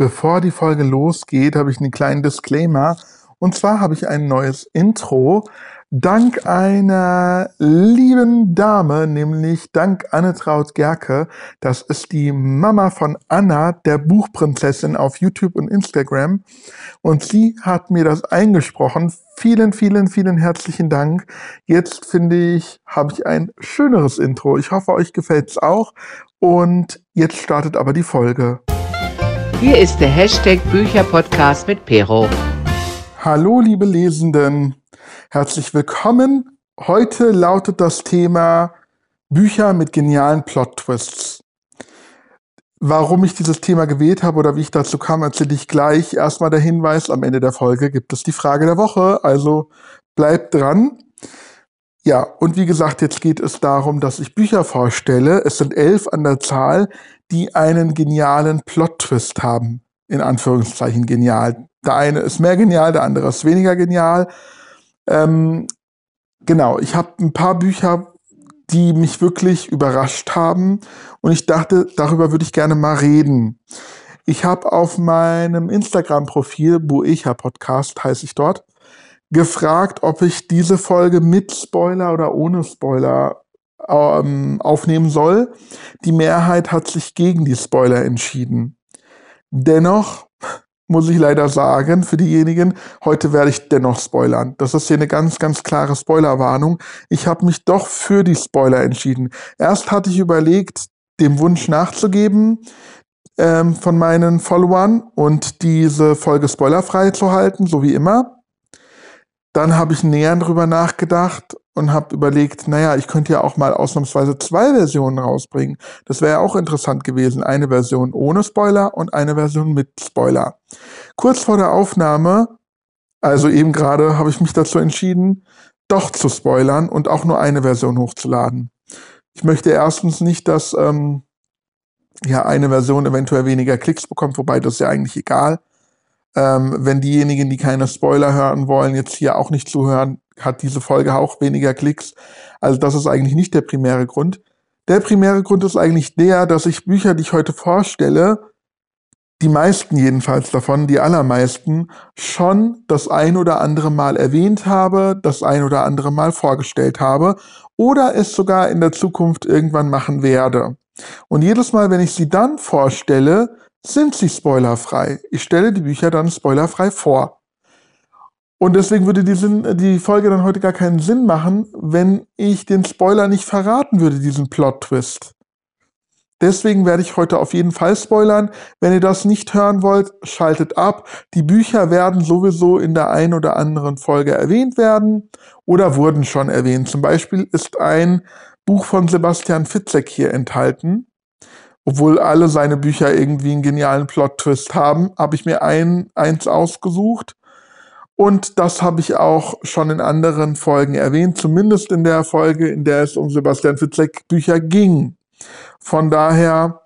Bevor die Folge losgeht, habe ich einen kleinen Disclaimer. Und zwar habe ich ein neues Intro. Dank einer lieben Dame, nämlich dank Annetraut Gerke. Das ist die Mama von Anna, der Buchprinzessin auf YouTube und Instagram. Und sie hat mir das eingesprochen. Vielen, vielen, vielen herzlichen Dank. Jetzt finde ich, habe ich ein schöneres Intro. Ich hoffe, euch gefällt es auch. Und jetzt startet aber die Folge. Hier ist der Hashtag Bücherpodcast mit Pero. Hallo, liebe Lesenden. Herzlich willkommen. Heute lautet das Thema Bücher mit genialen Plot-Twists. Warum ich dieses Thema gewählt habe oder wie ich dazu kam, erzähle ich gleich. Erstmal der Hinweis, am Ende der Folge gibt es die Frage der Woche, also bleibt dran. Ja, und wie gesagt, jetzt geht es darum, dass ich Bücher vorstelle. Es sind elf an der Zahl, die einen genialen Plot-Twist haben. In Anführungszeichen genial. Der eine ist mehr genial, der andere ist weniger genial. Ähm, genau, ich habe ein paar Bücher, die mich wirklich überrascht haben. Und ich dachte, darüber würde ich gerne mal reden. Ich habe auf meinem Instagram-Profil, Buecha Podcast heiße ich dort, gefragt, ob ich diese Folge mit Spoiler oder ohne Spoiler ähm, aufnehmen soll. Die Mehrheit hat sich gegen die Spoiler entschieden. Dennoch muss ich leider sagen, für diejenigen, heute werde ich dennoch spoilern. Das ist hier eine ganz, ganz klare Spoilerwarnung. Ich habe mich doch für die Spoiler entschieden. Erst hatte ich überlegt, dem Wunsch nachzugeben ähm, von meinen Followern und diese Folge spoilerfrei zu halten, so wie immer. Dann habe ich näher drüber nachgedacht und habe überlegt, naja, ich könnte ja auch mal ausnahmsweise zwei Versionen rausbringen. Das wäre ja auch interessant gewesen. Eine Version ohne Spoiler und eine Version mit Spoiler. Kurz vor der Aufnahme, also eben gerade, habe ich mich dazu entschieden, doch zu spoilern und auch nur eine Version hochzuladen. Ich möchte erstens nicht, dass ähm, ja eine Version eventuell weniger Klicks bekommt, wobei das ist ja eigentlich egal. Ähm, wenn diejenigen, die keine Spoiler hören wollen, jetzt hier auch nicht zuhören, hat diese Folge auch weniger Klicks. Also das ist eigentlich nicht der primäre Grund. Der primäre Grund ist eigentlich der, dass ich Bücher, die ich heute vorstelle, die meisten jedenfalls davon, die allermeisten, schon das ein oder andere Mal erwähnt habe, das ein oder andere Mal vorgestellt habe oder es sogar in der Zukunft irgendwann machen werde. Und jedes Mal, wenn ich sie dann vorstelle, sind sie spoilerfrei. Ich stelle die Bücher dann spoilerfrei vor. Und deswegen würde die, Sinn, die Folge dann heute gar keinen Sinn machen, wenn ich den Spoiler nicht verraten würde, diesen Plot-Twist. Deswegen werde ich heute auf jeden Fall spoilern. Wenn ihr das nicht hören wollt, schaltet ab. Die Bücher werden sowieso in der einen oder anderen Folge erwähnt werden oder wurden schon erwähnt. Zum Beispiel ist ein Buch von Sebastian Fitzek hier enthalten obwohl alle seine Bücher irgendwie einen genialen Plot-Twist haben, habe ich mir ein, eins ausgesucht. Und das habe ich auch schon in anderen Folgen erwähnt, zumindest in der Folge, in der es um Sebastian Fitzek Bücher ging. Von daher,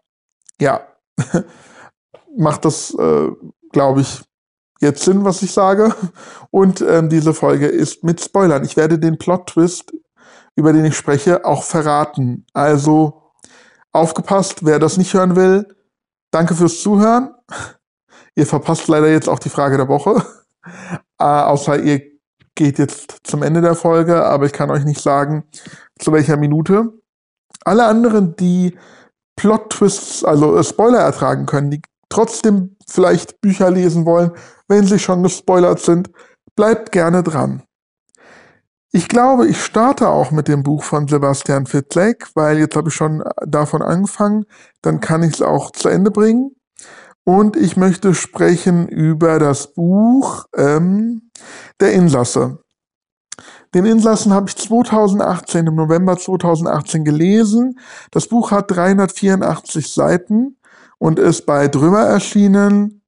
ja, macht das, äh, glaube ich, jetzt Sinn, was ich sage. Und ähm, diese Folge ist mit Spoilern. Ich werde den Plot-Twist, über den ich spreche, auch verraten. Also Aufgepasst, wer das nicht hören will, danke fürs Zuhören. Ihr verpasst leider jetzt auch die Frage der Woche. Äh, außer ihr geht jetzt zum Ende der Folge, aber ich kann euch nicht sagen, zu welcher Minute. Alle anderen, die Plot-Twists, also äh, Spoiler ertragen können, die trotzdem vielleicht Bücher lesen wollen, wenn sie schon gespoilert sind, bleibt gerne dran. Ich glaube, ich starte auch mit dem Buch von Sebastian Fitzek, weil jetzt habe ich schon davon angefangen, dann kann ich es auch zu Ende bringen. Und ich möchte sprechen über das Buch ähm, Der Insasse. Den Insassen habe ich 2018, im November 2018 gelesen. Das Buch hat 384 Seiten und ist bei Drömer erschienen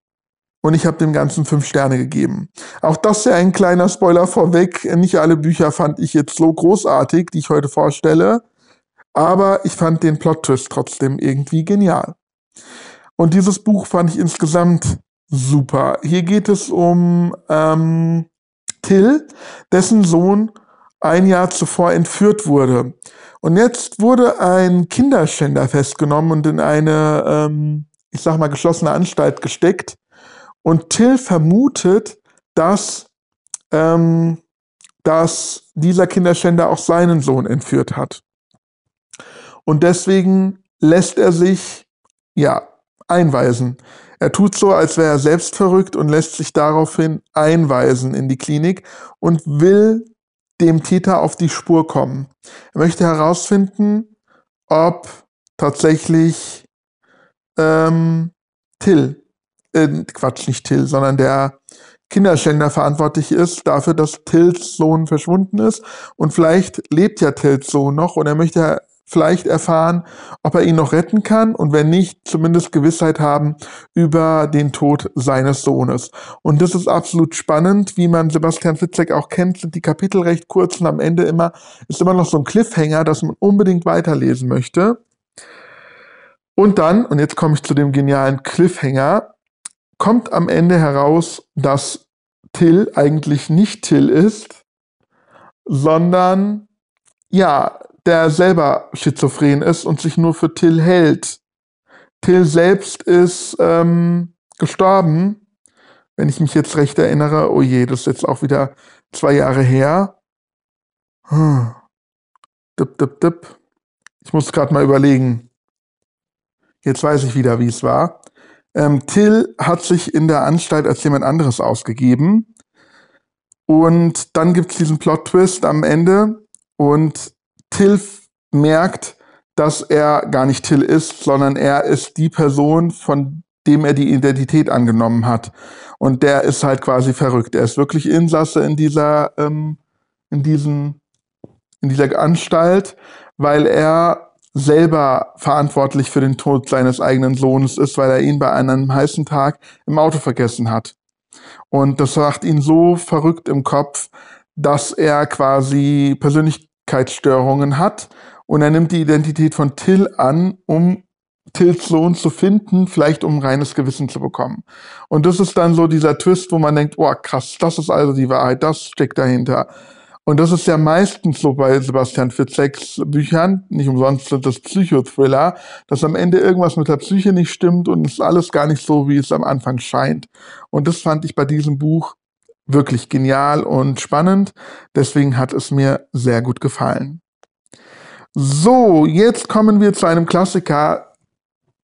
und ich habe dem Ganzen fünf Sterne gegeben. Auch das ist ja ein kleiner Spoiler vorweg. Nicht alle Bücher fand ich jetzt so großartig, die ich heute vorstelle, aber ich fand den Plot-Twist trotzdem irgendwie genial. Und dieses Buch fand ich insgesamt super. Hier geht es um ähm, Till, dessen Sohn ein Jahr zuvor entführt wurde. Und jetzt wurde ein Kinderschänder festgenommen und in eine ähm, ich sag mal, geschlossene Anstalt gesteckt. Und Till vermutet, dass, ähm, dass dieser Kinderschänder auch seinen Sohn entführt hat. Und deswegen lässt er sich, ja, einweisen. Er tut so, als wäre er selbst verrückt und lässt sich daraufhin einweisen in die Klinik und will dem Täter auf die Spur kommen. Er möchte herausfinden, ob tatsächlich ähm, Till, äh, Quatsch, nicht Till, sondern der Kinderschänder verantwortlich ist dafür, dass Tills Sohn verschwunden ist. Und vielleicht lebt ja Tills Sohn noch und er möchte vielleicht erfahren, ob er ihn noch retten kann und wenn nicht, zumindest Gewissheit haben über den Tod seines Sohnes. Und das ist absolut spannend, wie man Sebastian Fitzek auch kennt, sind die Kapitel recht kurz und am Ende immer ist immer noch so ein Cliffhanger, dass man unbedingt weiterlesen möchte. Und dann, und jetzt komme ich zu dem genialen Cliffhanger, kommt am Ende heraus, dass Till eigentlich nicht Till ist, sondern ja, der selber schizophren ist und sich nur für Till hält. Till selbst ist ähm, gestorben, wenn ich mich jetzt recht erinnere. Oh je, das ist jetzt auch wieder zwei Jahre her. Hm. Dip, dip, dip. Ich muss gerade mal überlegen. Jetzt weiß ich wieder, wie es war. Ähm, Till hat sich in der Anstalt als jemand anderes ausgegeben. Und dann gibt es diesen Plot-Twist am Ende. Und Till merkt, dass er gar nicht Till ist, sondern er ist die Person, von dem er die Identität angenommen hat. Und der ist halt quasi verrückt. Er ist wirklich Insasse in dieser, ähm, in diesen, in dieser Anstalt, weil er selber verantwortlich für den Tod seines eigenen Sohnes ist, weil er ihn bei einem heißen Tag im Auto vergessen hat. Und das macht ihn so verrückt im Kopf, dass er quasi persönlich Persönlichkeitsstörungen hat und er nimmt die Identität von Till an, um Tills Sohn zu finden, vielleicht um ein reines Gewissen zu bekommen. Und das ist dann so dieser Twist, wo man denkt, oh krass, das ist also die Wahrheit, das steckt dahinter. Und das ist ja meistens so bei Sebastian Fitzeks Büchern, nicht umsonst sind das Psychothriller, dass am Ende irgendwas mit der Psyche nicht stimmt und es ist alles gar nicht so, wie es am Anfang scheint. Und das fand ich bei diesem Buch wirklich genial und spannend. Deswegen hat es mir sehr gut gefallen. So, jetzt kommen wir zu einem Klassiker.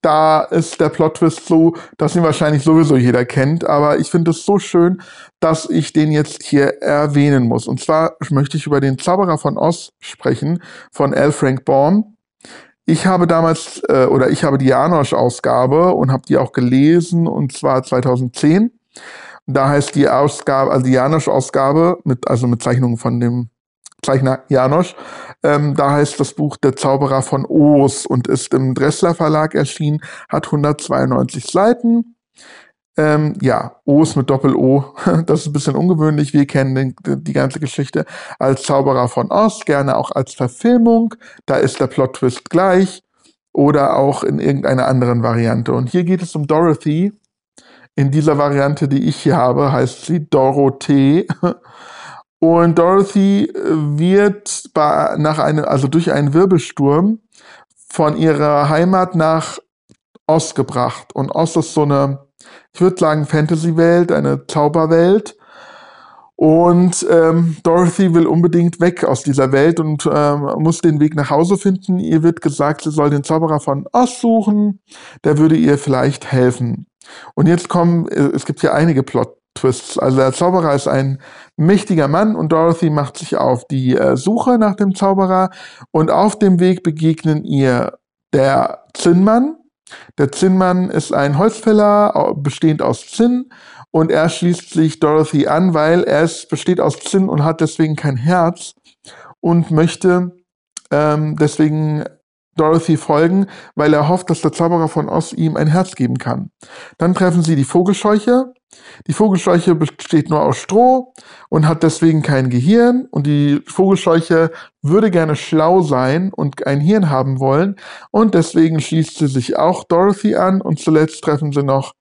Da ist der Plot-Twist so, dass ihn wahrscheinlich sowieso jeder kennt, aber ich finde es so schön, dass ich den jetzt hier erwähnen muss. Und zwar möchte ich über den Zauberer von Oz sprechen, von L. Frank Baum. Ich habe damals, äh, oder ich habe die Janosch-Ausgabe und habe die auch gelesen, und zwar 2010. Da heißt die Ausgabe, also die Janosch-Ausgabe, mit, also mit Zeichnungen von dem Zeichner Janosch, ähm, da heißt das Buch Der Zauberer von Oos und ist im Dressler Verlag erschienen, hat 192 Seiten. Ähm, ja, Oos mit Doppel-O, das ist ein bisschen ungewöhnlich. Wir kennen den, die ganze Geschichte als Zauberer von Oz, gerne auch als Verfilmung. Da ist der Plot-Twist gleich oder auch in irgendeiner anderen Variante. Und hier geht es um Dorothy, in dieser Variante, die ich hier habe, heißt sie Dorothee. Und Dorothy wird bei, nach einem, also durch einen Wirbelsturm von ihrer Heimat nach Ost gebracht. Und Ost ist so eine, ich würde sagen, Fantasy-Welt, eine Zauberwelt. Und ähm, Dorothy will unbedingt weg aus dieser Welt und ähm, muss den Weg nach Hause finden. Ihr wird gesagt, sie soll den Zauberer von Ost suchen. Der würde ihr vielleicht helfen. Und jetzt kommen, äh, es gibt hier einige Plot-Twists. Also der Zauberer ist ein mächtiger Mann und Dorothy macht sich auf die äh, Suche nach dem Zauberer und auf dem Weg begegnen ihr der Zinnmann. Der Zinnmann ist ein Holzfäller, bestehend aus Zinn und er schließt sich Dorothy an, weil er besteht aus Zinn und hat deswegen kein Herz und möchte ähm, deswegen Dorothy folgen, weil er hofft, dass der Zauberer von Oz ihm ein Herz geben kann. Dann treffen sie die Vogelscheuche. Die Vogelscheuche besteht nur aus Stroh und hat deswegen kein Gehirn. Und die Vogelscheuche würde gerne schlau sein und ein Hirn haben wollen. Und deswegen schließt sie sich auch Dorothy an. Und zuletzt treffen sie noch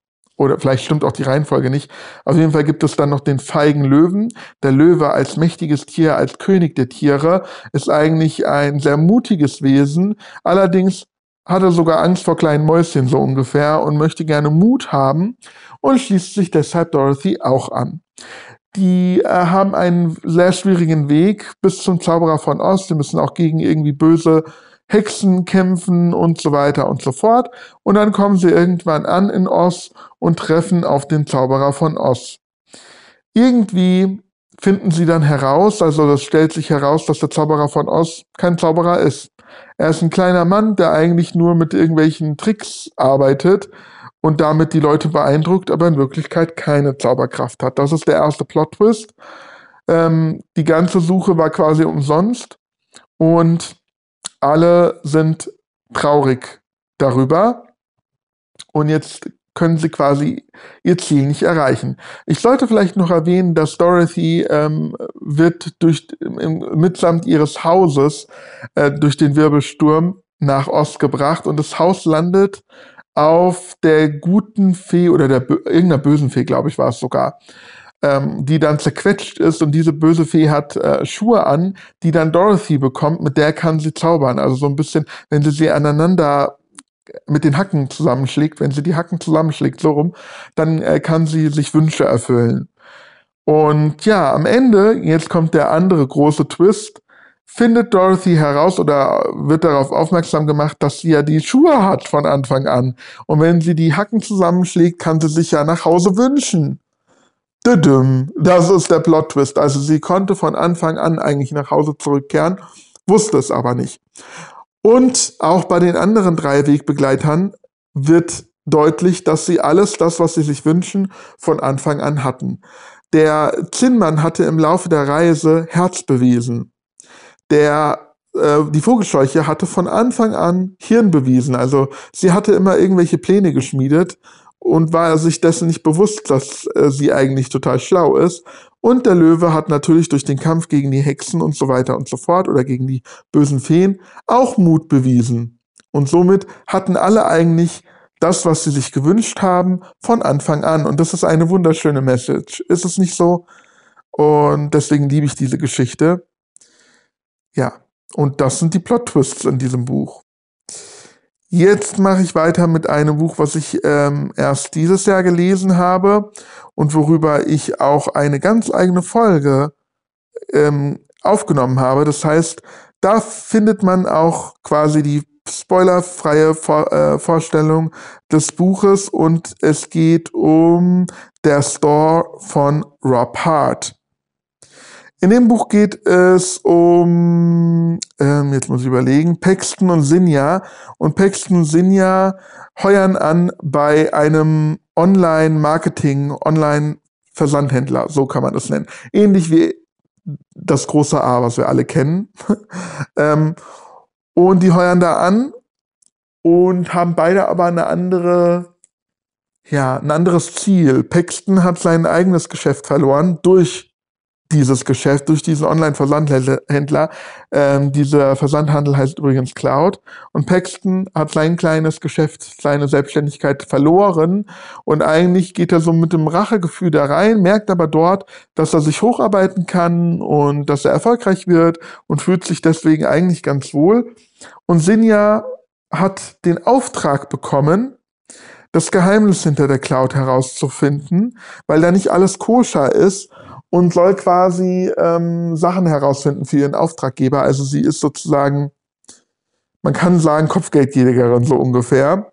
oder vielleicht stimmt auch die Reihenfolge nicht. Auf jeden Fall gibt es dann noch den feigen Löwen. Der Löwe als mächtiges Tier, als König der Tiere, ist eigentlich ein sehr mutiges Wesen. Allerdings hatte sogar Angst vor kleinen Mäuschen so ungefähr und möchte gerne Mut haben und schließt sich deshalb Dorothy auch an. Die äh, haben einen sehr schwierigen Weg bis zum Zauberer von Oz. Sie müssen auch gegen irgendwie böse Hexen kämpfen und so weiter und so fort. Und dann kommen sie irgendwann an in Oz und treffen auf den Zauberer von Oz. Irgendwie finden sie dann heraus, also das stellt sich heraus, dass der Zauberer von Oz kein Zauberer ist. Er ist ein kleiner Mann, der eigentlich nur mit irgendwelchen Tricks arbeitet und damit die Leute beeindruckt, aber in Wirklichkeit keine Zauberkraft hat. Das ist der erste Plot-Twist. Ähm, die ganze Suche war quasi umsonst und alle sind traurig darüber. Und jetzt können sie quasi ihr Ziel nicht erreichen. Ich sollte vielleicht noch erwähnen, dass Dorothy ähm, wird durch, mitsamt ihres Hauses äh, durch den Wirbelsturm nach Ost gebracht und das Haus landet auf der guten Fee oder der irgendeiner bösen Fee, glaube ich, war es sogar, ähm, die dann zerquetscht ist und diese böse Fee hat äh, Schuhe an, die dann Dorothy bekommt, mit der kann sie zaubern. Also so ein bisschen, wenn sie sie aneinander mit den Hacken zusammenschlägt, wenn sie die Hacken zusammenschlägt, so rum, dann äh, kann sie sich Wünsche erfüllen. Und ja, am Ende, jetzt kommt der andere große Twist, findet Dorothy heraus oder wird darauf aufmerksam gemacht, dass sie ja die Schuhe hat von Anfang an. Und wenn sie die Hacken zusammenschlägt, kann sie sich ja nach Hause wünschen. Das ist der Plot-Twist. Also sie konnte von Anfang an eigentlich nach Hause zurückkehren, wusste es aber nicht. Und auch bei den anderen drei Wegbegleitern wird deutlich, dass sie alles das, was sie sich wünschen, von Anfang an hatten. Der Zinnmann hatte im Laufe der Reise Herz bewiesen. Der äh, die Vogelscheuche hatte von Anfang an Hirn bewiesen. Also sie hatte immer irgendwelche Pläne geschmiedet und war sich dessen nicht bewusst, dass äh, sie eigentlich total schlau ist. Und der Löwe hat natürlich durch den Kampf gegen die Hexen und so weiter und so fort oder gegen die bösen Feen auch Mut bewiesen. Und somit hatten alle eigentlich das, was sie sich gewünscht haben, von Anfang an. Und das ist eine wunderschöne Message. Ist es nicht so? Und deswegen liebe ich diese Geschichte. Ja, und das sind die Plot-Twists in diesem Buch. Jetzt mache ich weiter mit einem Buch, was ich ähm, erst dieses Jahr gelesen habe und worüber ich auch eine ganz eigene Folge ähm, aufgenommen habe. Das heißt, da findet man auch quasi die spoilerfreie Vor äh, Vorstellung des Buches und es geht um der Store von Rob Hart. In dem Buch geht es um, ähm, jetzt muss ich überlegen, Paxton und Sinja. Und Paxton und Sinja heuern an bei einem Online-Marketing, Online-Versandhändler, so kann man das nennen. Ähnlich wie das große A, was wir alle kennen. ähm, und die heuern da an und haben beide aber eine andere, ja, ein anderes Ziel. Paxton hat sein eigenes Geschäft verloren durch dieses Geschäft durch diesen Online-Versandhändler. Ähm, dieser Versandhandel heißt übrigens Cloud. Und Paxton hat sein kleines Geschäft, seine Selbstständigkeit verloren. Und eigentlich geht er so mit dem Rachegefühl da rein, merkt aber dort, dass er sich hocharbeiten kann und dass er erfolgreich wird und fühlt sich deswegen eigentlich ganz wohl. Und Sinja hat den Auftrag bekommen, das Geheimnis hinter der Cloud herauszufinden, weil da nicht alles koscher ist und soll quasi ähm, Sachen herausfinden für ihren Auftraggeber. Also sie ist sozusagen, man kann sagen, Kopfgeldjägerin so ungefähr.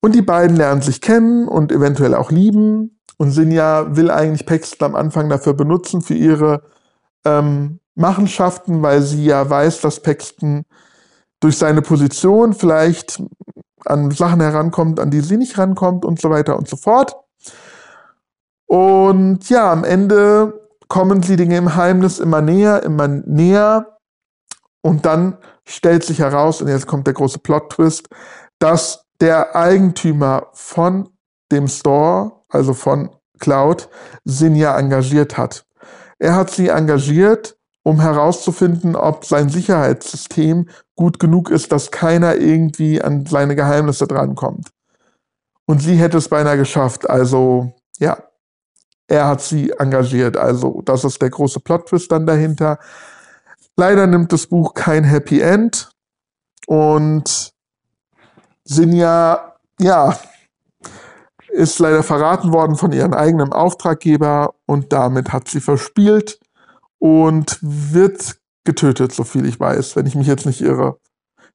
Und die beiden lernen sich kennen und eventuell auch lieben. Und Sinja will eigentlich Paxton am Anfang dafür benutzen, für ihre ähm, Machenschaften, weil sie ja weiß, dass Paxton durch seine Position vielleicht an Sachen herankommt, an die sie nicht rankommt und so weiter und so fort. Und ja, am Ende kommen sie dem Geheimnis immer näher, immer näher. Und dann stellt sich heraus, und jetzt kommt der große Plot-Twist, dass der Eigentümer von dem Store, also von Cloud, Sinja engagiert hat. Er hat sie engagiert, um herauszufinden, ob sein Sicherheitssystem gut genug ist, dass keiner irgendwie an seine Geheimnisse drankommt. Und sie hätte es beinahe geschafft. Also, ja, er hat sie engagiert. Also das ist der große Plot-Twist dann dahinter. Leider nimmt das Buch kein Happy End und Sinja, ja, ist leider verraten worden von ihrem eigenen Auftraggeber und damit hat sie verspielt und wird getötet, so viel ich weiß, wenn ich mich jetzt nicht irre.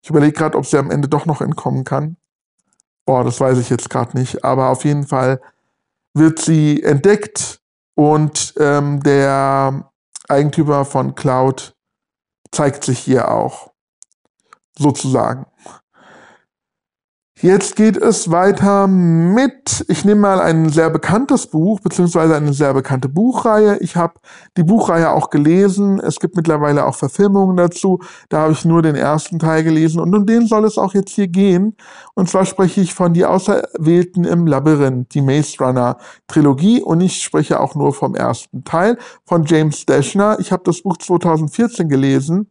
Ich überlege gerade, ob sie am Ende doch noch entkommen kann. Boah, das weiß ich jetzt gerade nicht. Aber auf jeden Fall wird sie entdeckt und ähm, der Eigentümer von Cloud zeigt sich hier auch. Sozusagen. Jetzt geht es weiter mit, ich nehme mal ein sehr bekanntes Buch, beziehungsweise eine sehr bekannte Buchreihe. Ich habe die Buchreihe auch gelesen. Es gibt mittlerweile auch Verfilmungen dazu. Da habe ich nur den ersten Teil gelesen und um den soll es auch jetzt hier gehen. Und zwar spreche ich von Die Auserwählten im Labyrinth, die Maze Runner Trilogie. Und ich spreche auch nur vom ersten Teil von James Dashner. Ich habe das Buch 2014 gelesen.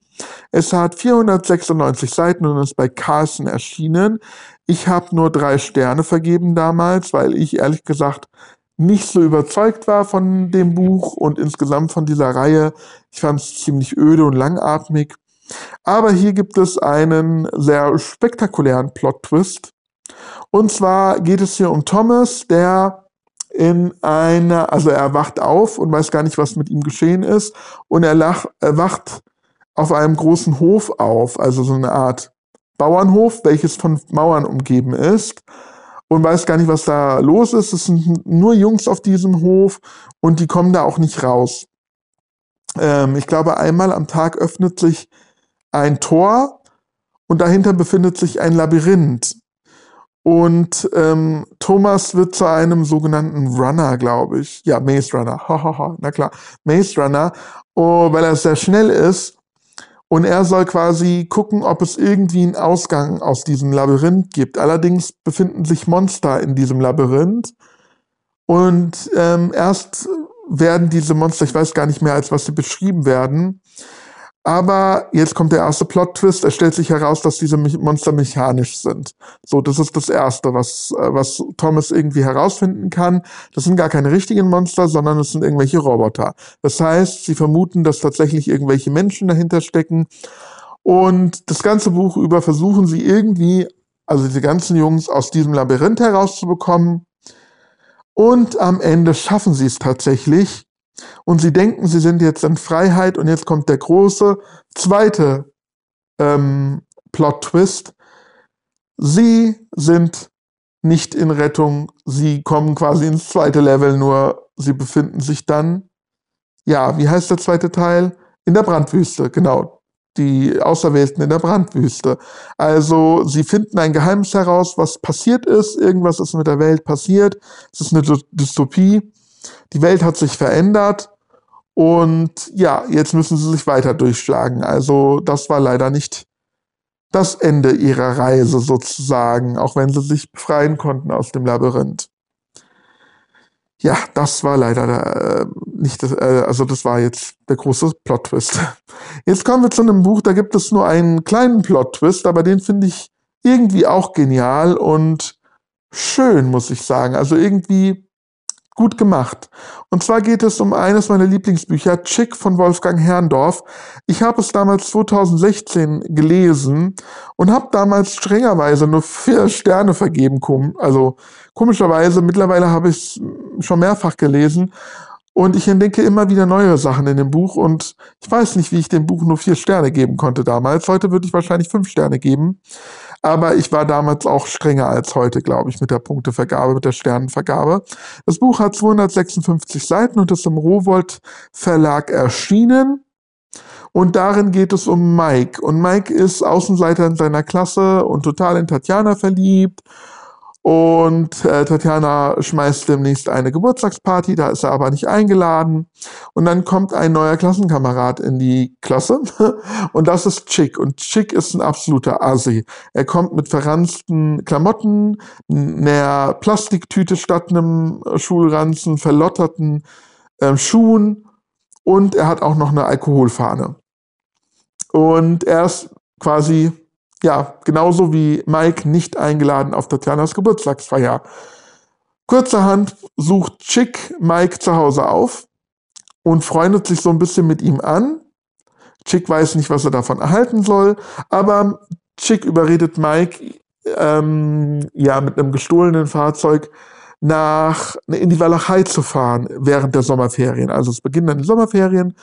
Es hat 496 Seiten und ist bei Carlson erschienen. Ich habe nur drei Sterne vergeben damals, weil ich ehrlich gesagt nicht so überzeugt war von dem Buch und insgesamt von dieser Reihe. Ich fand es ziemlich öde und langatmig. Aber hier gibt es einen sehr spektakulären Plot-Twist. Und zwar geht es hier um Thomas, der in einer, also er wacht auf und weiß gar nicht, was mit ihm geschehen ist. Und er, lach, er wacht auf einem großen Hof auf, also so eine Art Bauernhof, welches von Mauern umgeben ist und weiß gar nicht, was da los ist. Es sind nur Jungs auf diesem Hof und die kommen da auch nicht raus. Ähm, ich glaube, einmal am Tag öffnet sich ein Tor und dahinter befindet sich ein Labyrinth. Und ähm, Thomas wird zu einem sogenannten Runner, glaube ich. Ja, Maze Runner. Hahaha, na klar. Maze Runner. Oh, weil er sehr schnell ist und er soll quasi gucken, ob es irgendwie einen Ausgang aus diesem Labyrinth gibt. Allerdings befinden sich Monster in diesem Labyrinth. Und ähm, erst werden diese Monster, ich weiß gar nicht mehr, als was sie beschrieben werden, aber jetzt kommt der erste Plot-Twist. Es stellt sich heraus, dass diese Monster mechanisch sind. So, das ist das Erste, was, äh, was Thomas irgendwie herausfinden kann. Das sind gar keine richtigen Monster, sondern es sind irgendwelche Roboter. Das heißt, sie vermuten, dass tatsächlich irgendwelche Menschen dahinter stecken. Und das ganze Buch über versuchen sie irgendwie, also diese ganzen Jungs, aus diesem Labyrinth herauszubekommen. Und am Ende schaffen sie es tatsächlich und sie denken, sie sind jetzt in Freiheit und jetzt kommt der große zweite ähm, Plot-Twist. Sie sind nicht in Rettung, sie kommen quasi ins zweite Level, nur sie befinden sich dann, ja, wie heißt der zweite Teil? In der Brandwüste, genau. Die Auserwählten in der Brandwüste. Also sie finden ein Geheimnis heraus, was passiert ist, irgendwas ist mit der Welt passiert, es ist eine Dystopie die Welt hat sich verändert und ja, jetzt müssen sie sich weiter durchschlagen. Also das war leider nicht das Ende ihrer Reise sozusagen, auch wenn sie sich befreien konnten aus dem Labyrinth. Ja, das war leider äh, nicht, das, äh, also das war jetzt der große Plot-Twist. Jetzt kommen wir zu einem Buch, da gibt es nur einen kleinen Plot-Twist, aber den finde ich irgendwie auch genial und schön, muss ich sagen. Also irgendwie gut gemacht. Und zwar geht es um eines meiner Lieblingsbücher, Chick von Wolfgang Herrndorf. Ich habe es damals 2016 gelesen und habe damals strengerweise nur vier Sterne vergeben. Also komischerweise, mittlerweile habe ich es schon mehrfach gelesen. Und ich entdecke immer wieder neue Sachen in dem Buch und ich weiß nicht, wie ich dem Buch nur vier Sterne geben konnte damals. Heute würde ich wahrscheinlich fünf Sterne geben. Aber ich war damals auch strenger als heute, glaube ich, mit der Punktevergabe, mit der Sternenvergabe. Das Buch hat 256 Seiten und ist im Rowold Verlag erschienen. Und darin geht es um Mike. Und Mike ist Außenseiter in seiner Klasse und total in Tatjana verliebt und äh, Tatjana schmeißt demnächst eine Geburtstagsparty, da ist er aber nicht eingeladen. Und dann kommt ein neuer Klassenkamerad in die Klasse und das ist Chick. Und Chick ist ein absoluter Assi. Er kommt mit verranzten Klamotten, einer Plastiktüte statt einem Schulranzen, verlotterten äh, Schuhen und er hat auch noch eine Alkoholfahne. Und er ist quasi ja, genauso wie Mike nicht eingeladen auf Tatjanas Geburtstagsfeier. Kurzerhand sucht Chick Mike zu Hause auf und freundet sich so ein bisschen mit ihm an. Chick weiß nicht, was er davon erhalten soll, aber Chick überredet Mike, ähm, ja, mit einem gestohlenen Fahrzeug nach, in die Walachei zu fahren während der Sommerferien. Also es beginnen dann die Sommerferien.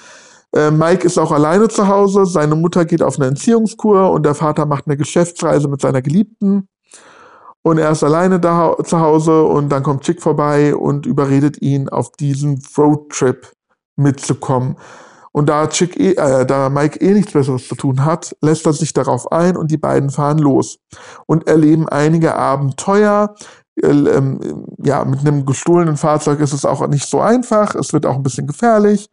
Äh, Mike ist auch alleine zu Hause. Seine Mutter geht auf eine Entziehungskur und der Vater macht eine Geschäftsreise mit seiner Geliebten. Und er ist alleine da zu Hause und dann kommt Chick vorbei und überredet ihn, auf diesen Roadtrip mitzukommen. Und da, Chick eh, äh, da Mike eh nichts Besseres zu tun hat, lässt er sich darauf ein und die beiden fahren los und erleben einige Abenteuer. Äh, ähm, ja, mit einem gestohlenen Fahrzeug ist es auch nicht so einfach. Es wird auch ein bisschen gefährlich.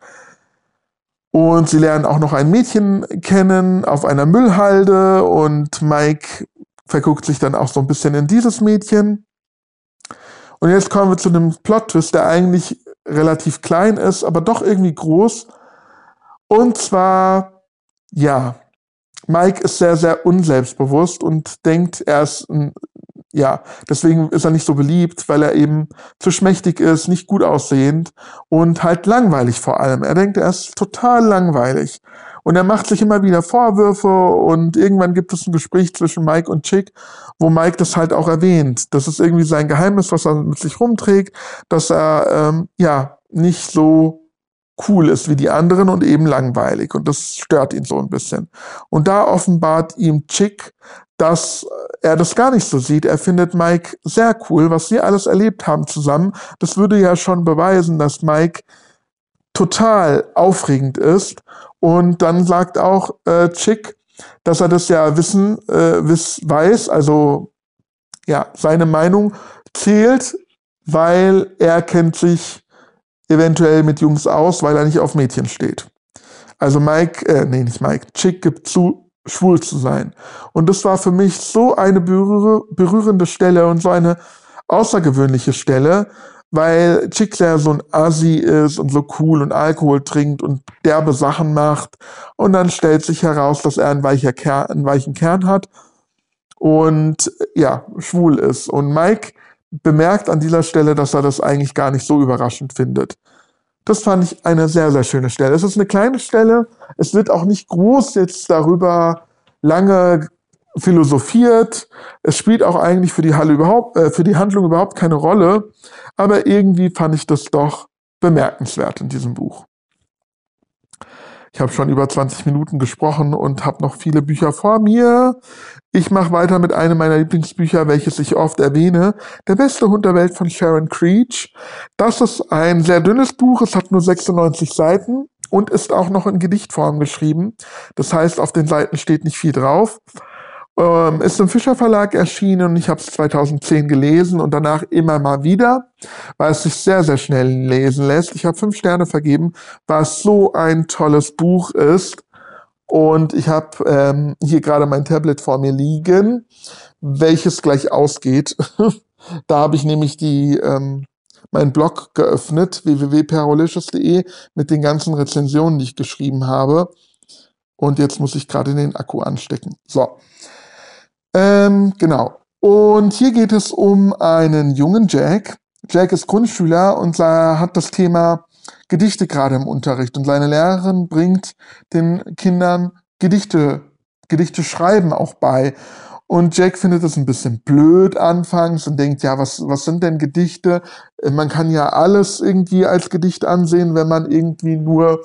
Und sie lernen auch noch ein Mädchen kennen auf einer Müllhalde und Mike verguckt sich dann auch so ein bisschen in dieses Mädchen. Und jetzt kommen wir zu einem Plot-Twist, der eigentlich relativ klein ist, aber doch irgendwie groß. Und zwar, ja, Mike ist sehr, sehr unselbstbewusst und denkt, er ist ein ja, deswegen ist er nicht so beliebt, weil er eben zu schmächtig ist, nicht gut aussehend und halt langweilig vor allem. Er denkt, er ist total langweilig. Und er macht sich immer wieder Vorwürfe und irgendwann gibt es ein Gespräch zwischen Mike und Chick, wo Mike das halt auch erwähnt. Das ist irgendwie sein Geheimnis, was er mit sich rumträgt, dass er ähm, ja nicht so cool ist wie die anderen und eben langweilig. Und das stört ihn so ein bisschen. Und da offenbart ihm Chick, dass er das gar nicht so sieht. Er findet Mike sehr cool, was sie alles erlebt haben zusammen. Das würde ja schon beweisen, dass Mike total aufregend ist. Und dann sagt auch äh, Chick, dass er das ja wissen, äh, wiss, weiß, also ja, seine Meinung zählt, weil er kennt sich eventuell mit Jungs aus, weil er nicht auf Mädchen steht. Also Mike, äh, nee, nicht Mike, Chick gibt zu, schwul zu sein. Und das war für mich so eine berührende Stelle und so eine außergewöhnliche Stelle, weil Chick ja so ein Assi ist und so cool und Alkohol trinkt und derbe Sachen macht. Und dann stellt sich heraus, dass er einen, weicher Kern, einen weichen Kern hat und ja, schwul ist. Und Mike bemerkt an dieser Stelle, dass er das eigentlich gar nicht so überraschend findet. Das fand ich eine sehr, sehr schöne Stelle. Es ist eine kleine Stelle. Es wird auch nicht groß jetzt darüber lange philosophiert. Es spielt auch eigentlich für die, Halle überhaupt, äh, für die Handlung überhaupt keine Rolle. Aber irgendwie fand ich das doch bemerkenswert in diesem Buch. Ich habe schon über 20 Minuten gesprochen und habe noch viele Bücher vor mir. Ich mache weiter mit einem meiner Lieblingsbücher, welches ich oft erwähne. Der beste Hund der Welt von Sharon Creech. Das ist ein sehr dünnes Buch. Es hat nur 96 Seiten und ist auch noch in Gedichtform geschrieben. Das heißt, auf den Seiten steht nicht viel drauf. Ähm, ist im Fischer Verlag erschienen und ich habe es 2010 gelesen und danach immer mal wieder, weil es sich sehr, sehr schnell lesen lässt. Ich habe fünf Sterne vergeben, weil es so ein tolles Buch ist. Und ich habe ähm, hier gerade mein Tablet vor mir liegen, welches gleich ausgeht. da habe ich nämlich die ähm, meinen Blog geöffnet, www.perolicious.de, mit den ganzen Rezensionen, die ich geschrieben habe. Und jetzt muss ich gerade den Akku anstecken. So. Ähm, genau. Und hier geht es um einen jungen Jack. Jack ist Grundschüler und hat das Thema Gedichte gerade im Unterricht. Und seine Lehrerin bringt den Kindern Gedichte, Gedichte schreiben auch bei. Und Jack findet das ein bisschen blöd anfangs und denkt, ja, was, was sind denn Gedichte? Man kann ja alles irgendwie als Gedicht ansehen, wenn man irgendwie nur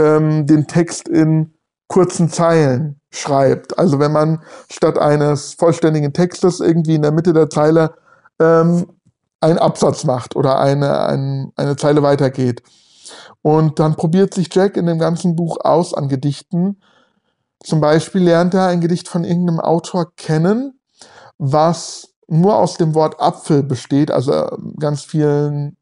ähm, den Text in kurzen Zeilen schreibt. Also wenn man statt eines vollständigen Textes irgendwie in der Mitte der Zeile ähm, einen Absatz macht oder eine, ein, eine Zeile weitergeht. Und dann probiert sich Jack in dem ganzen Buch aus an Gedichten. Zum Beispiel lernt er ein Gedicht von irgendeinem Autor kennen, was nur aus dem Wort Apfel besteht, also ähm, ganz vielen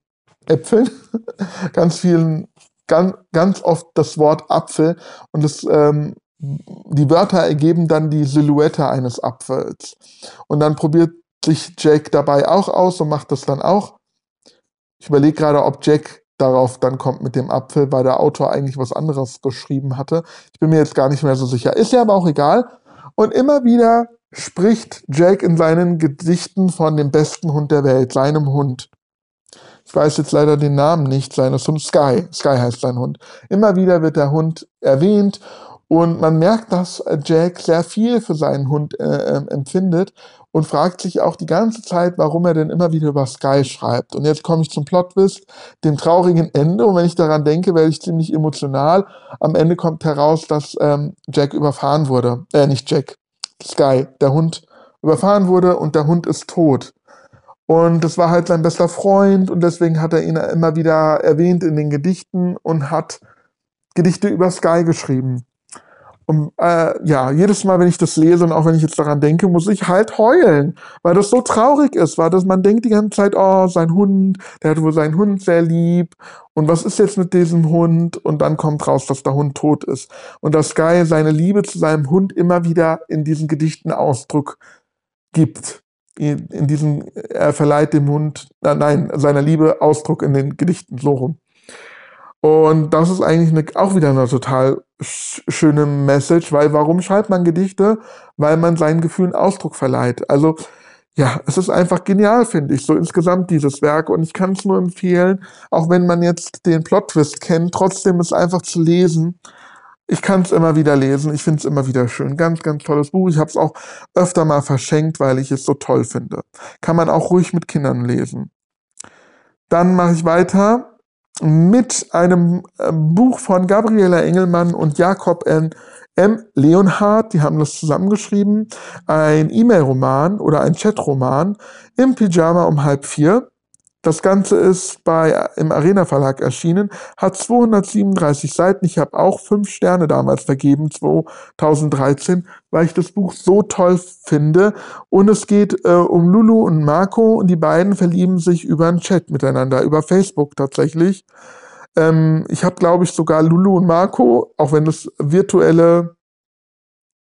Äpfeln, ganz vielen, ganz, ganz oft das Wort Apfel und das ähm, die Wörter ergeben dann die Silhouette eines Apfels. Und dann probiert sich Jack dabei auch aus und macht das dann auch. Ich überlege gerade, ob Jack darauf dann kommt mit dem Apfel, weil der Autor eigentlich was anderes geschrieben hatte. Ich bin mir jetzt gar nicht mehr so sicher. Ist ja aber auch egal. Und immer wieder spricht Jack in seinen Gedichten von dem besten Hund der Welt, seinem Hund. Ich weiß jetzt leider den Namen nicht seines Hundes. Sky. Sky heißt sein Hund. Immer wieder wird der Hund erwähnt Und man merkt, dass Jack sehr viel für seinen Hund äh, ähm, empfindet und fragt sich auch die ganze Zeit, warum er denn immer wieder über Sky schreibt. Und jetzt komme ich zum Plotwist, dem traurigen Ende. Und wenn ich daran denke, werde ich ziemlich emotional. Am Ende kommt heraus, dass ähm, Jack überfahren wurde. Äh, nicht Jack, Sky, der Hund überfahren wurde und der Hund ist tot. Und das war halt sein bester Freund und deswegen hat er ihn immer wieder erwähnt in den Gedichten und hat Gedichte über Sky geschrieben. Und äh, ja, jedes Mal, wenn ich das lese und auch wenn ich jetzt daran denke, muss ich halt heulen, weil das so traurig ist, weil das, man denkt die ganze Zeit, oh, sein Hund, der hat wohl seinen Hund sehr lieb. Und was ist jetzt mit diesem Hund? Und dann kommt raus, dass der Hund tot ist. Und dass Sky seine Liebe zu seinem Hund immer wieder in diesen Gedichten Ausdruck gibt. In, diesem, er verleiht dem Hund, äh, nein, seiner Liebe Ausdruck in den Gedichten, so rum. Und das ist eigentlich eine, auch wieder eine total schöne Message, weil warum schreibt man Gedichte? Weil man seinen Gefühlen Ausdruck verleiht. Also ja, es ist einfach genial, finde ich, so insgesamt dieses Werk. Und ich kann es nur empfehlen, auch wenn man jetzt den Plot-Twist kennt, trotzdem es einfach zu lesen. Ich kann es immer wieder lesen, ich finde es immer wieder schön. Ganz, ganz tolles Buch. Ich habe es auch öfter mal verschenkt, weil ich es so toll finde. Kann man auch ruhig mit Kindern lesen. Dann mache ich weiter mit einem äh, Buch von Gabriela Engelmann und Jakob N. M. Leonhardt, die haben das zusammengeschrieben, ein E-Mail-Roman oder ein Chat-Roman im Pyjama um halb vier. Das Ganze ist bei, im Arena Verlag erschienen, hat 237 Seiten. Ich habe auch fünf Sterne damals vergeben, 2013, weil ich das Buch so toll finde. Und es geht äh, um Lulu und Marco und die beiden verlieben sich über einen Chat miteinander, über Facebook tatsächlich. Ähm, ich habe, glaube ich, sogar Lulu und Marco, auch wenn das virtuelle,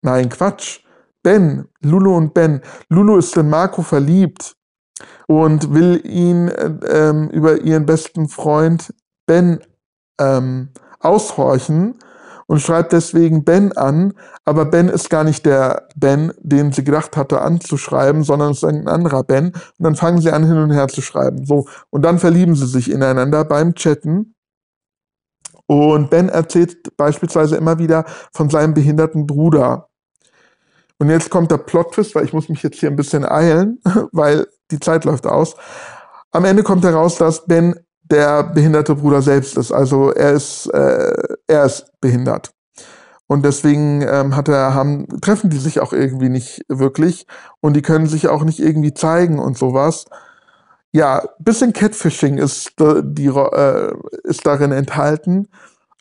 nein, Quatsch, Ben, Lulu und Ben. Lulu ist in Marco verliebt und will ihn äh, ähm, über ihren besten Freund Ben ähm, aushorchen und schreibt deswegen Ben an, aber Ben ist gar nicht der Ben, den sie gedacht hatte anzuschreiben, sondern es ist ein anderer Ben. Und dann fangen sie an, hin und her zu schreiben. So, und dann verlieben sie sich ineinander beim Chatten. Und Ben erzählt beispielsweise immer wieder von seinem behinderten Bruder. Und jetzt kommt der Plot-Twist, weil ich muss mich jetzt hier ein bisschen eilen, weil die Zeit läuft aus. Am Ende kommt heraus, dass Ben der behinderte Bruder selbst ist. Also er ist, äh, er ist behindert. Und deswegen ähm, hat er, haben, treffen die sich auch irgendwie nicht wirklich und die können sich auch nicht irgendwie zeigen und sowas. Ja, bisschen Catfishing ist, die, äh, ist darin enthalten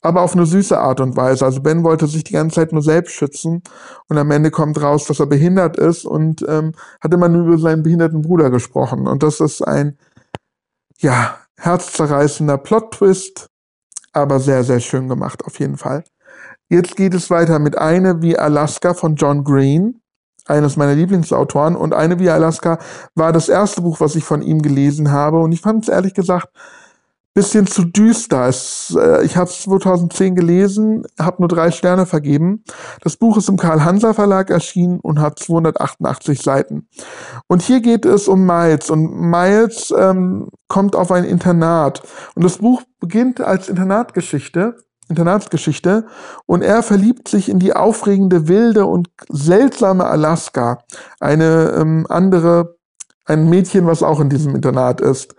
aber auf eine süße Art und Weise. Also Ben wollte sich die ganze Zeit nur selbst schützen und am Ende kommt raus, dass er behindert ist und ähm, hat immer nur über seinen behinderten Bruder gesprochen. Und das ist ein, ja, herzzerreißender Plot-Twist, aber sehr, sehr schön gemacht auf jeden Fall. Jetzt geht es weiter mit Eine wie Alaska von John Green, eines meiner Lieblingsautoren. Und Eine wie Alaska war das erste Buch, was ich von ihm gelesen habe. Und ich fand es ehrlich gesagt bisschen zu düster. Es, äh, ich habe es 2010 gelesen, habe nur drei Sterne vergeben. Das Buch ist im Karl-Hanser Verlag erschienen und hat 288 Seiten. Und hier geht es um Miles. Und Miles ähm, kommt auf ein Internat. Und das Buch beginnt als Internatgeschichte. Internatsgeschichte und er verliebt sich in die aufregende, wilde und seltsame Alaska, eine ähm, andere, ein Mädchen, was auch in diesem Internat ist.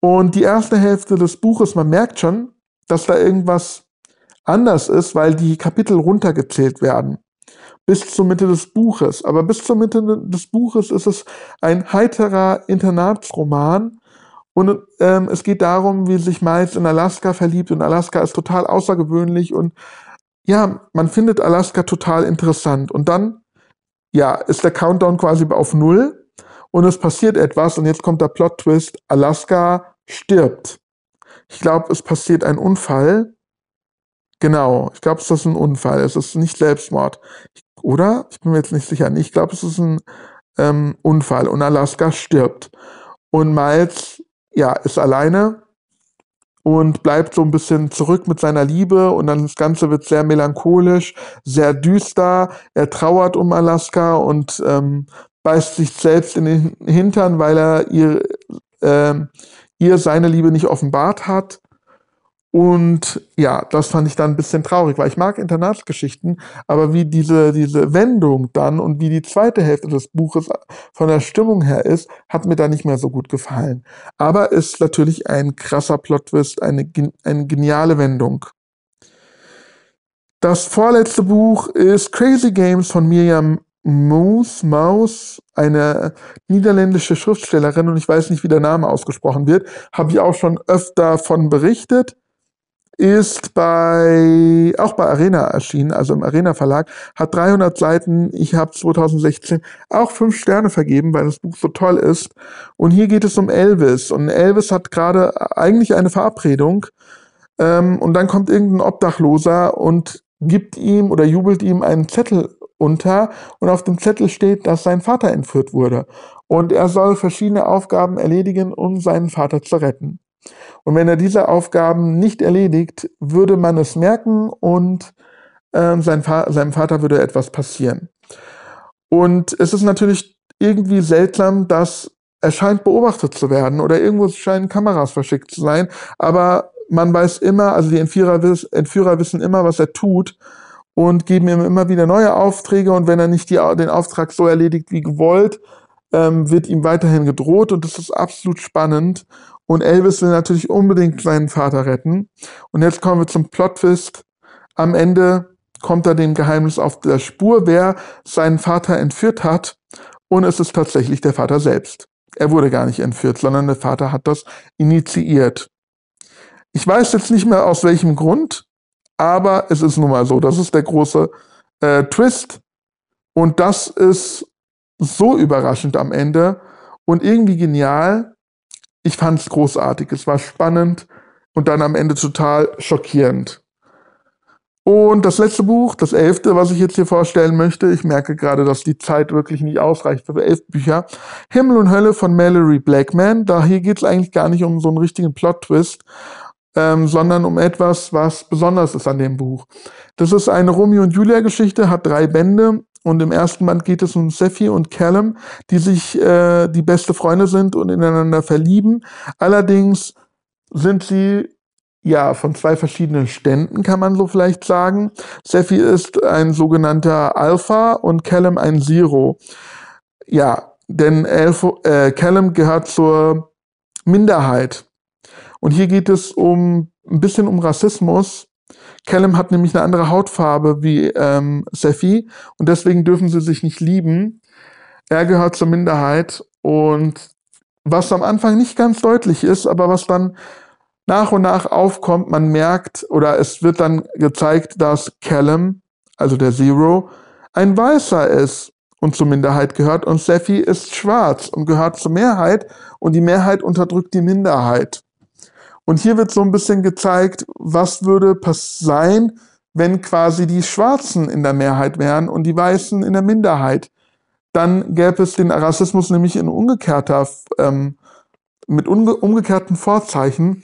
Und die erste Hälfte des Buches, man merkt schon, dass da irgendwas anders ist, weil die Kapitel runtergezählt werden. Bis zur Mitte des Buches. Aber bis zur Mitte des Buches ist es ein heiterer Internatsroman. Und ähm, es geht darum, wie sich Miles in Alaska verliebt. Und Alaska ist total außergewöhnlich. Und ja, man findet Alaska total interessant. Und dann, ja, ist der Countdown quasi auf Null und es passiert etwas und jetzt kommt der Plot-Twist, Alaska stirbt. Ich glaube, es passiert ein Unfall. Genau, ich glaube, es ist ein Unfall, es ist nicht Selbstmord. Oder? Ich bin mir jetzt nicht sicher. Ich glaube, es ist ein ähm, Unfall und Alaska stirbt. Und Miles, ja, ist alleine und bleibt so ein bisschen zurück mit seiner Liebe und dann das Ganze wird sehr melancholisch, sehr düster. Er trauert um Alaska und ähm, beißt sich selbst in den Hintern, weil er ihr, äh, ihr seine Liebe nicht offenbart hat. Und ja, das fand ich dann ein bisschen traurig, weil ich mag Internatsgeschichten, aber wie diese, diese Wendung dann und wie die zweite Hälfte des Buches von der Stimmung her ist, hat mir da nicht mehr so gut gefallen. Aber ist natürlich ein krasser Plot-Twist, eine, eine geniale Wendung. Das vorletzte Buch ist Crazy Games von Miriam Moos, Maus, eine niederländische Schriftstellerin und ich weiß nicht, wie der Name ausgesprochen wird, habe ich auch schon öfter von berichtet ist bei auch bei Arena erschienen, also im Arena Verlag, hat 300 Seiten. Ich habe 2016 auch fünf Sterne vergeben, weil das Buch so toll ist. Und hier geht es um Elvis und Elvis hat gerade eigentlich eine Verabredung ähm, und dann kommt irgendein Obdachloser und gibt ihm oder jubelt ihm einen Zettel unter und auf dem Zettel steht, dass sein Vater entführt wurde und er soll verschiedene Aufgaben erledigen, um seinen Vater zu retten. Und wenn er diese Aufgaben nicht erledigt, würde man es merken und äh, sein Va seinem Vater würde etwas passieren. Und es ist natürlich irgendwie seltsam, dass er scheint beobachtet zu werden oder irgendwo scheinen Kameras verschickt zu sein, aber man weiß immer, also die Entführer, Entführer wissen immer, was er tut und geben ihm immer wieder neue Aufträge und wenn er nicht die, den Auftrag so erledigt wie gewollt, ähm, wird ihm weiterhin gedroht und das ist absolut spannend und Elvis will natürlich unbedingt seinen Vater retten. Und jetzt kommen wir zum Plot-Twist. Am Ende kommt er dem Geheimnis auf der Spur, wer seinen Vater entführt hat. Und es ist tatsächlich der Vater selbst. Er wurde gar nicht entführt, sondern der Vater hat das initiiert. Ich weiß jetzt nicht mehr aus welchem Grund, aber es ist nun mal so. Das ist der große äh, Twist. Und das ist so überraschend am Ende und irgendwie genial, ich fand es großartig. Es war spannend und dann am Ende total schockierend. Und das letzte Buch, das elfte, was ich jetzt hier vorstellen möchte, ich merke gerade, dass die Zeit wirklich nicht ausreicht für elf Bücher. Himmel und Hölle von Mallory Blackman. Da hier geht es eigentlich gar nicht um so einen richtigen Plot-Twist, ähm, sondern um etwas, was besonders ist an dem Buch. Das ist eine Romeo und Julia Geschichte, hat drei Bände und im ersten Band geht es um Sephi und Callum, die sich äh, die beste Freunde sind und ineinander verlieben. Allerdings sind sie ja von zwei verschiedenen Ständen, kann man so vielleicht sagen. Sephi ist ein sogenannter Alpha und Callum ein Zero. Ja, denn Elfo, äh, Callum gehört zur Minderheit. Und hier geht es um ein bisschen um Rassismus. Callum hat nämlich eine andere Hautfarbe wie ähm, Sephi und deswegen dürfen sie sich nicht lieben. Er gehört zur Minderheit. Und was am Anfang nicht ganz deutlich ist, aber was dann nach und nach aufkommt, man merkt oder es wird dann gezeigt, dass Callum, also der Zero, ein Weißer ist und zur Minderheit gehört. Und Sephi ist schwarz und gehört zur Mehrheit. Und die Mehrheit unterdrückt die Minderheit. Und hier wird so ein bisschen gezeigt, was würde sein, wenn quasi die Schwarzen in der Mehrheit wären und die Weißen in der Minderheit. Dann gäbe es den Rassismus nämlich in umgekehrter, ähm, mit umge umgekehrten Vorzeichen.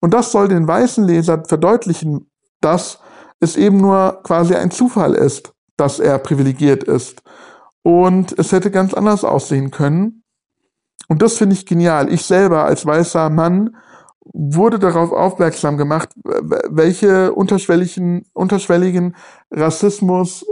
Und das soll den weißen Leser verdeutlichen, dass es eben nur quasi ein Zufall ist, dass er privilegiert ist. Und es hätte ganz anders aussehen können. Und das finde ich genial. Ich selber als weißer Mann wurde darauf aufmerksam gemacht, welche unterschwelligen, unterschwelligen Rassismus,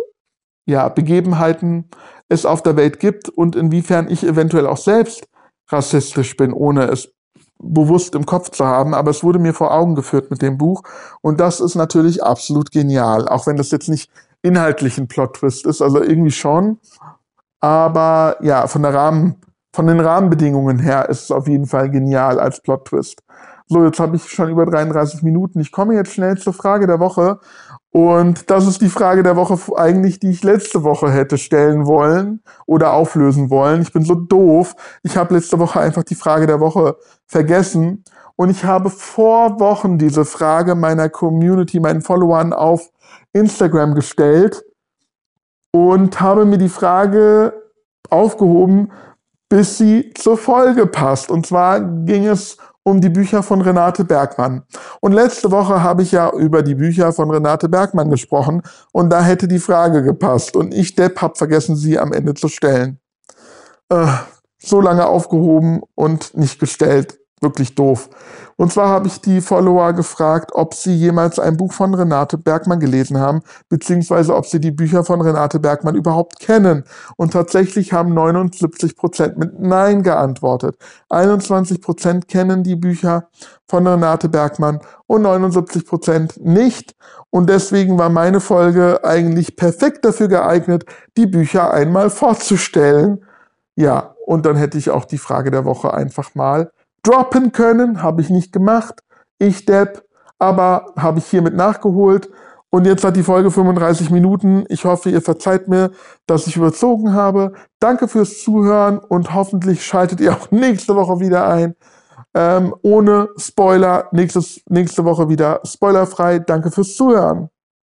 ja, Begebenheiten es auf der Welt gibt und inwiefern ich eventuell auch selbst rassistisch bin, ohne es bewusst im Kopf zu haben. Aber es wurde mir vor Augen geführt mit dem Buch. Und das ist natürlich absolut genial. Auch wenn das jetzt nicht inhaltlich ein Plot-Twist ist, also irgendwie schon. Aber ja, von der Rahmen, von den Rahmenbedingungen her ist es auf jeden Fall genial als Plot-Twist. So, jetzt habe ich schon über 33 Minuten. Ich komme jetzt schnell zur Frage der Woche. Und das ist die Frage der Woche eigentlich, die ich letzte Woche hätte stellen wollen oder auflösen wollen. Ich bin so doof. Ich habe letzte Woche einfach die Frage der Woche vergessen. Und ich habe vor Wochen diese Frage meiner Community, meinen Followern auf Instagram gestellt und habe mir die Frage aufgehoben, bis sie zur Folge passt. Und zwar ging es um die Bücher von Renate Bergmann. Und letzte Woche habe ich ja über die Bücher von Renate Bergmann gesprochen und da hätte die Frage gepasst. Und ich, Depp, habe vergessen, sie am Ende zu stellen. Äh, so lange aufgehoben und nicht gestellt. Wirklich doof. Und zwar habe ich die Follower gefragt, ob sie jemals ein Buch von Renate Bergmann gelesen haben, beziehungsweise ob sie die Bücher von Renate Bergmann überhaupt kennen. Und tatsächlich haben 79 Prozent mit Nein geantwortet. 21 Prozent kennen die Bücher von Renate Bergmann und 79 Prozent nicht. Und deswegen war meine Folge eigentlich perfekt dafür geeignet, die Bücher einmal vorzustellen. Ja, und dann hätte ich auch die Frage der Woche einfach mal droppen können, habe ich nicht gemacht. Ich Depp, aber habe ich hiermit nachgeholt. Und jetzt hat die Folge 35 Minuten. Ich hoffe, ihr verzeiht mir, dass ich überzogen habe. Danke fürs Zuhören und hoffentlich schaltet ihr auch nächste Woche wieder ein. Ähm, ohne Spoiler. Nächstes, nächste Woche wieder spoilerfrei. Danke fürs Zuhören.